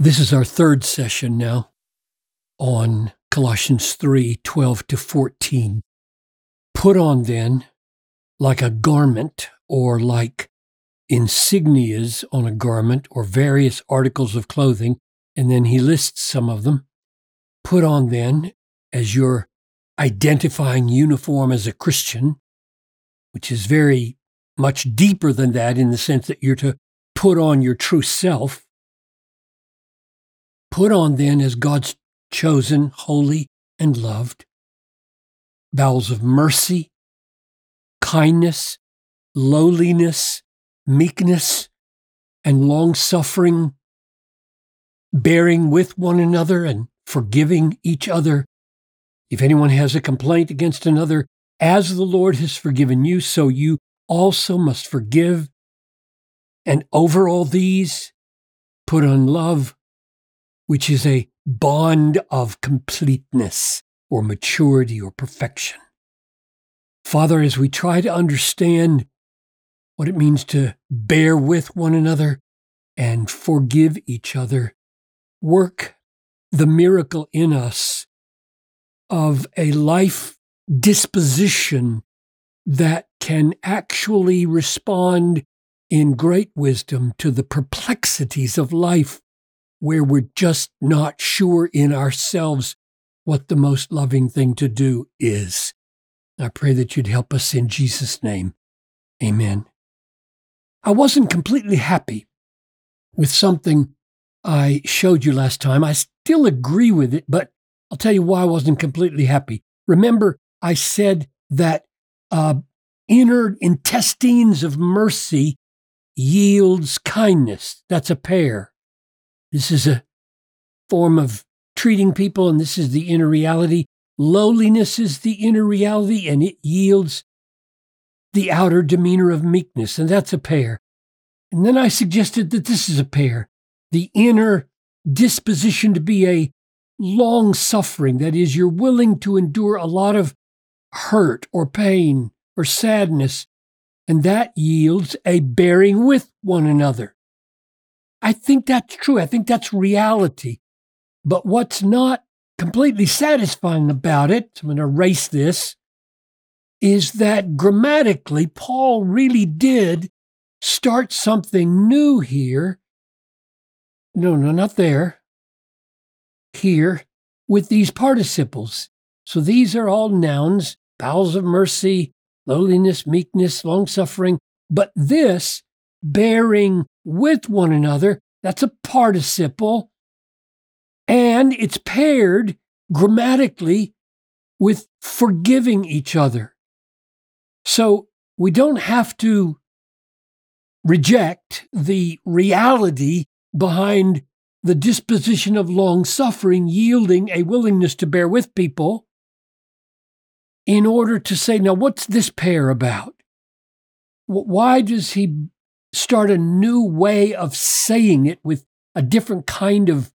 This is our third session now on Colossians 3 12 to 14. Put on then, like a garment or like insignias on a garment or various articles of clothing, and then he lists some of them. Put on then, as your identifying uniform as a Christian, which is very much deeper than that in the sense that you're to put on your true self Put on then as God's chosen, holy, and loved, bowels of mercy, kindness, lowliness, meekness, and long suffering, bearing with one another and forgiving each other. If anyone has a complaint against another, as the Lord has forgiven you, so you also must forgive. And over all these, put on love, which is a bond of completeness or maturity or perfection. Father, as we try to understand what it means to bear with one another and forgive each other, work the miracle in us of a life disposition that can actually respond in great wisdom to the perplexities of life where we're just not sure in ourselves what the most loving thing to do is. I pray that you'd help us in Jesus' name. Amen. I wasn't completely happy with something I showed you last time. I still agree with it, but I'll tell you why I wasn't completely happy. Remember, I said that uh, inner intestines of mercy yields kindness. That's a pair. This is a form of treating people, and this is the inner reality. Lowliness is the inner reality, and it yields the outer demeanor of meekness, and that's a pair. And then I suggested that this is a pair the inner disposition to be a long suffering, that is, you're willing to endure a lot of hurt or pain or sadness, and that yields a bearing with one another. I think that's true. I think that's reality. But what's not completely satisfying about it, I'm going to erase this, is that grammatically, Paul really did start something new here. No, no, not there. Here with these participles. So these are all nouns, bowels of mercy, lowliness, meekness, long suffering. But this bearing with one another. That's a participle. And it's paired grammatically with forgiving each other. So we don't have to reject the reality behind the disposition of long suffering, yielding a willingness to bear with people, in order to say, now, what's this pair about? Why does he start a new way of saying it with a different kind of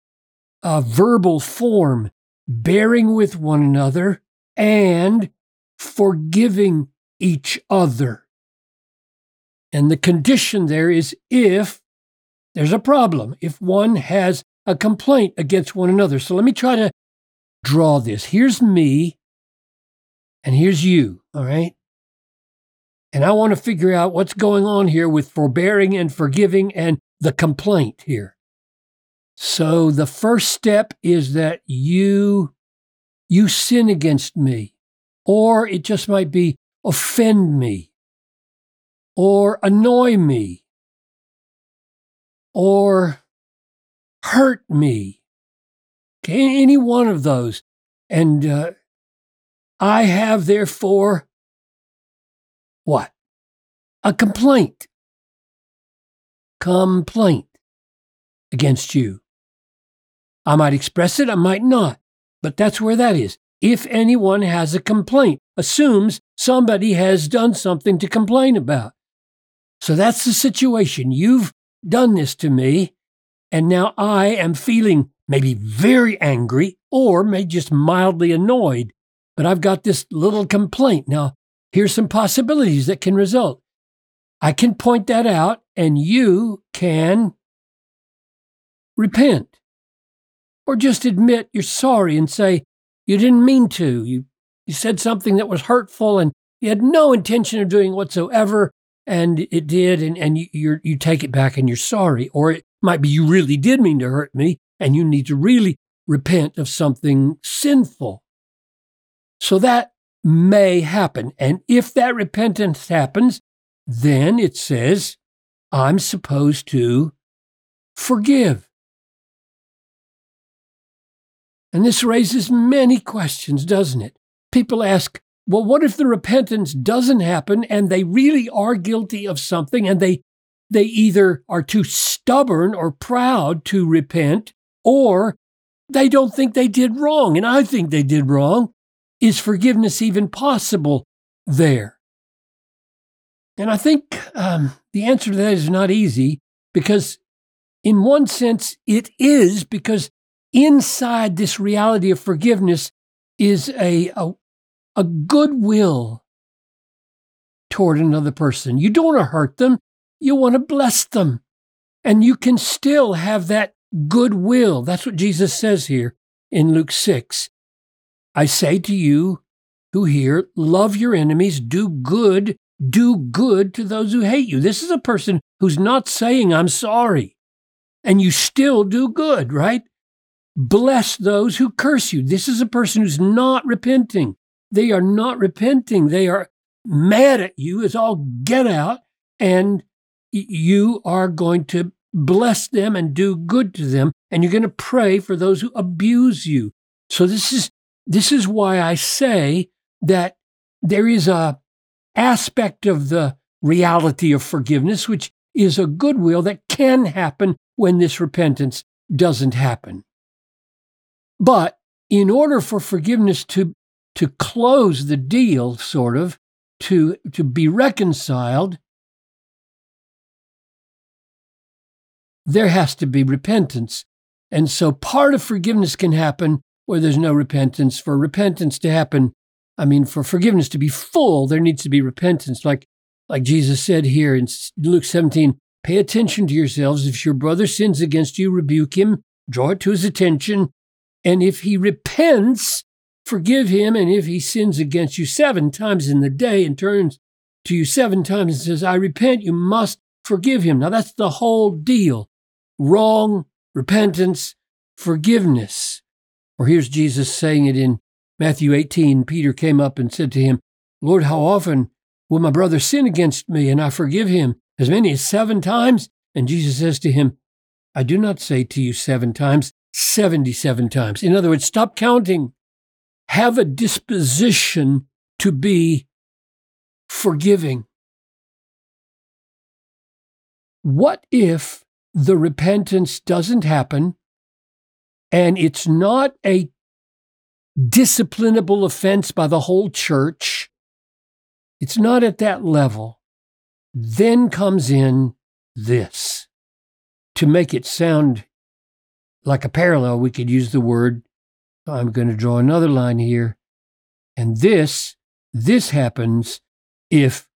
uh, verbal form, bearing with one another and forgiving each other. And the condition there is if there's a problem, if one has a complaint against one another. So let me try to draw this. Here's me, and here's you, all right? And I want to figure out what's going on here with forbearing and forgiving and the complaint here. So the first step is that you you sin against me or it just might be offend me or annoy me or hurt me. Okay, any one of those. And uh, I have therefore what? A complaint. Complaint against you. I might express it, I might not, but that's where that is. If anyone has a complaint, assumes somebody has done something to complain about. So that's the situation. You've done this to me, and now I am feeling maybe very angry or maybe just mildly annoyed, but I've got this little complaint. Now, Here's some possibilities that can result. I can point that out, and you can repent. or just admit you're sorry and say you didn't mean to. You, you said something that was hurtful and you had no intention of doing whatsoever, and it did, and, and you, you you take it back and you're sorry. Or it might be you really did mean to hurt me, and you need to really repent of something sinful. So that may happen. And if that repentance happens, then it says, I'm supposed to forgive. And this raises many questions, doesn't it? People ask, well, what if the repentance doesn't happen and they really are guilty of something and they, they either are too stubborn or proud to repent or they don't think they did wrong and I think they did wrong? Is forgiveness even possible there? And I think um, the answer to that is not easy because, in one sense, it is because inside this reality of forgiveness is a, a, a goodwill toward another person. You don't want to hurt them, you want to bless them. And you can still have that goodwill. That's what Jesus says here in Luke 6. I say to you who hear, love your enemies, do good, do good to those who hate you. This is a person who's not saying, I'm sorry. And you still do good, right? Bless those who curse you. This is a person who's not repenting. They are not repenting. They are mad at you It's all get out, and you are going to bless them and do good to them, and you're going to pray for those who abuse you. So this is this is why I say that there is a aspect of the reality of forgiveness which is a goodwill that can happen when this repentance doesn't happen. But in order for forgiveness to, to close the deal, sort of, to, to be reconciled, there has to be repentance. And so part of forgiveness can happen where there's no repentance. For repentance to happen, I mean, for forgiveness to be full, there needs to be repentance. Like, like Jesus said here in Luke 17, pay attention to yourselves. If your brother sins against you, rebuke him, draw it to his attention. And if he repents, forgive him. And if he sins against you seven times in the day and turns to you seven times and says, I repent, you must forgive him. Now that's the whole deal. Wrong, repentance, forgiveness. Or here's Jesus saying it in Matthew 18. Peter came up and said to him, Lord, how often will my brother sin against me and I forgive him? As many as seven times? And Jesus says to him, I do not say to you seven times, 77 times. In other words, stop counting. Have a disposition to be forgiving. What if the repentance doesn't happen and it's not a disciplinable offense by the whole church? It's not at that level. Then comes in this to make it sound like a parallel, we could use the word. I'm going to draw another line here. And this, this happens if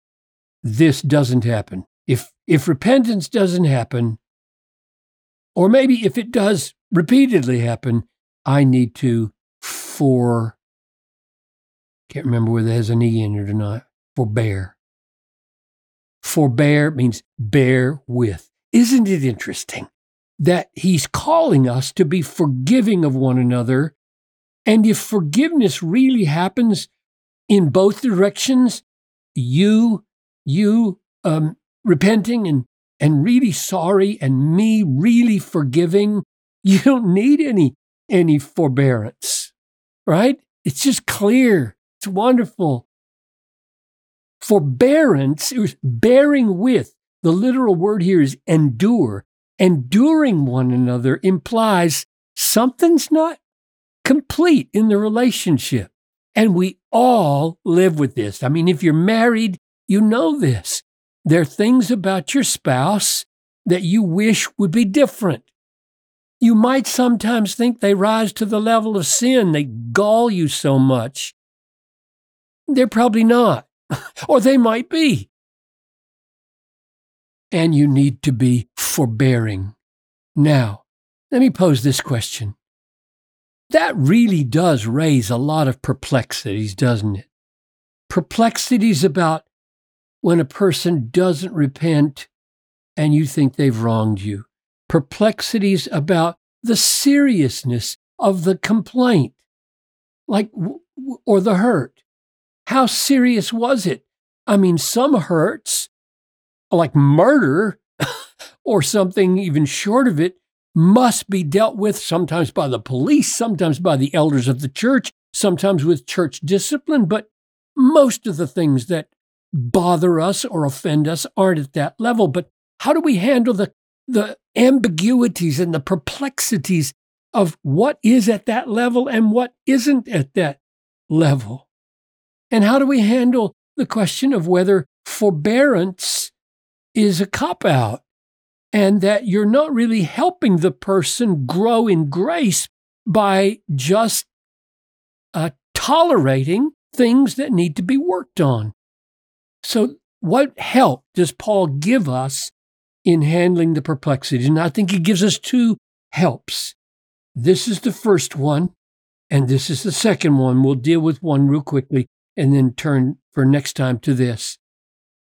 this doesn't happen. If, if repentance doesn't happen, or maybe if it does repeatedly happen, I need to for, can't remember whether it has an E in it or not, forbear. Forbear means bear with. Isn't it interesting? that he's calling us to be forgiving of one another. And if forgiveness really happens in both directions, you, you um, repenting and, and really sorry and me really forgiving, you don't need any, any forbearance, right? It's just clear. It's wonderful. Forbearance is bearing with. The literal word here is endure enduring one another implies something's not complete in the relationship. And we all live with this. I mean, if you're married, you know this. There are things about your spouse that you wish would be different. You might sometimes think they rise to the level of sin, they gall you so much. They're probably not, or they might be and you need to be forbearing. Now, let me pose this question that really does raise a lot of perplexities, doesn't it? Perplexities about when a person doesn't repent and you think they've wronged you. Perplexities about the seriousness of the complaint, like, or the hurt. How serious was it? I mean, some hurts, like murder or something even short of it, must be dealt with sometimes by the police, sometimes by the elders of the church, sometimes with church discipline. But most of the things that bother us or offend us aren't at that level. But how do we handle the, the ambiguities and the perplexities of what is at that level and what isn't at that level? And how do we handle the question of whether forbearance is a cop out? and that you're not really helping the person grow in grace by just uh, tolerating things that need to be worked on. So, what help does Paul give us in handling the perplexities? And I think he gives us two helps. This is the first one, and this is the second one. We'll deal with one real quickly and then turn for next time to this.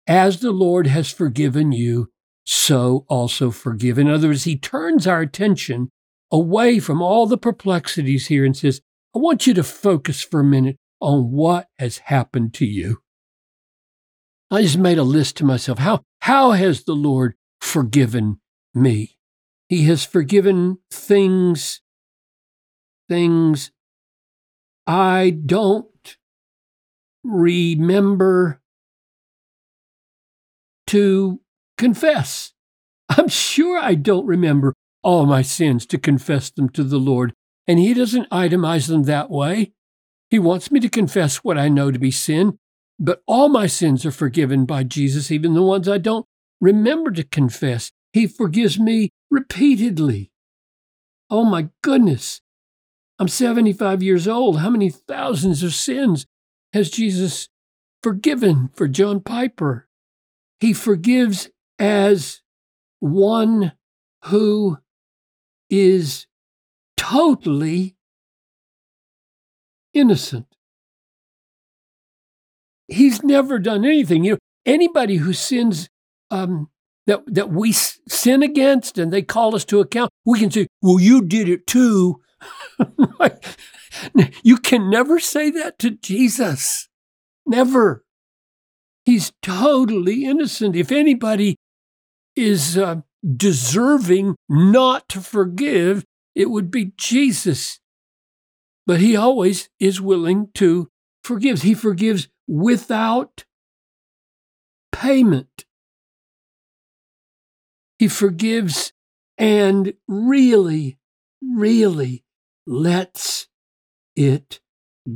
As the Lord has forgiven you, so also forgive. In other words, he turns our attention away from all the perplexities here and says, I want you to focus for a minute on what has happened to you. I just made a list to myself. How, how has the Lord forgiven me? He has forgiven things, things I don't remember to confess. I'm sure I don't remember all my sins to confess them to the Lord, and He doesn't itemize them that way. He wants me to confess what I know to be sin, but all my sins are forgiven by Jesus, even the ones I don't remember to confess. He forgives me repeatedly. Oh my goodness. I'm 75 years old. How many thousands of sins has Jesus forgiven for John Piper? He forgives as one who is totally innocent. He's never done anything. You know, anybody who sins um, that that we sin against and they call us to account, we can say, "Well, you did it too." you can never say that to Jesus. Never. He's totally innocent. If anybody is uh, deserving not to forgive, it would be Jesus. But he always is willing to forgive. He forgives without payment. He forgives and really, really lets it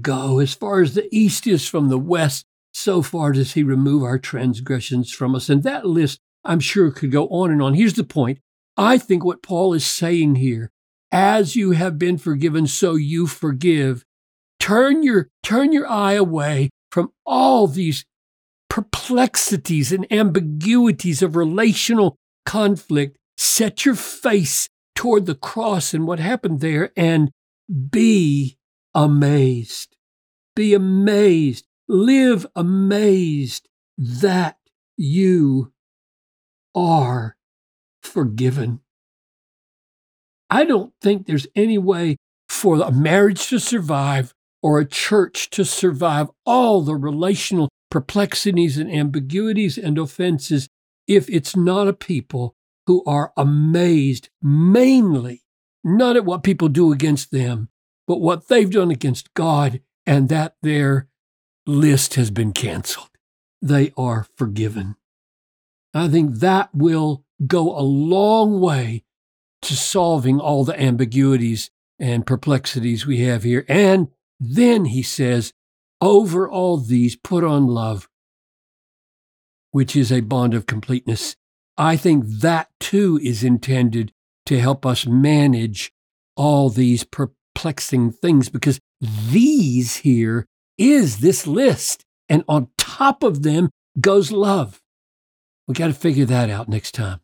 go. As far as the east is from the west, so far does he remove our transgressions from us. And that list I'm sure could go on and on. Here's the point. I think what Paul is saying here, as you have been forgiven, so you forgive. Turn your, turn your eye away from all these perplexities and ambiguities of relational conflict. Set your face toward the cross and what happened there and be amazed. Be amazed. Live amazed that you are forgiven. I don't think there's any way for a marriage to survive or a church to survive all the relational perplexities and ambiguities and offenses if it's not a people who are amazed mainly not at what people do against them, but what they've done against God, and that their list has been canceled. They are forgiven. I think that will go a long way to solving all the ambiguities and perplexities we have here. And then he says, over all these, put on love, which is a bond of completeness. I think that too is intended to help us manage all these perplexing things because these here is this list. And on top of them goes love. We got to figure that out next time.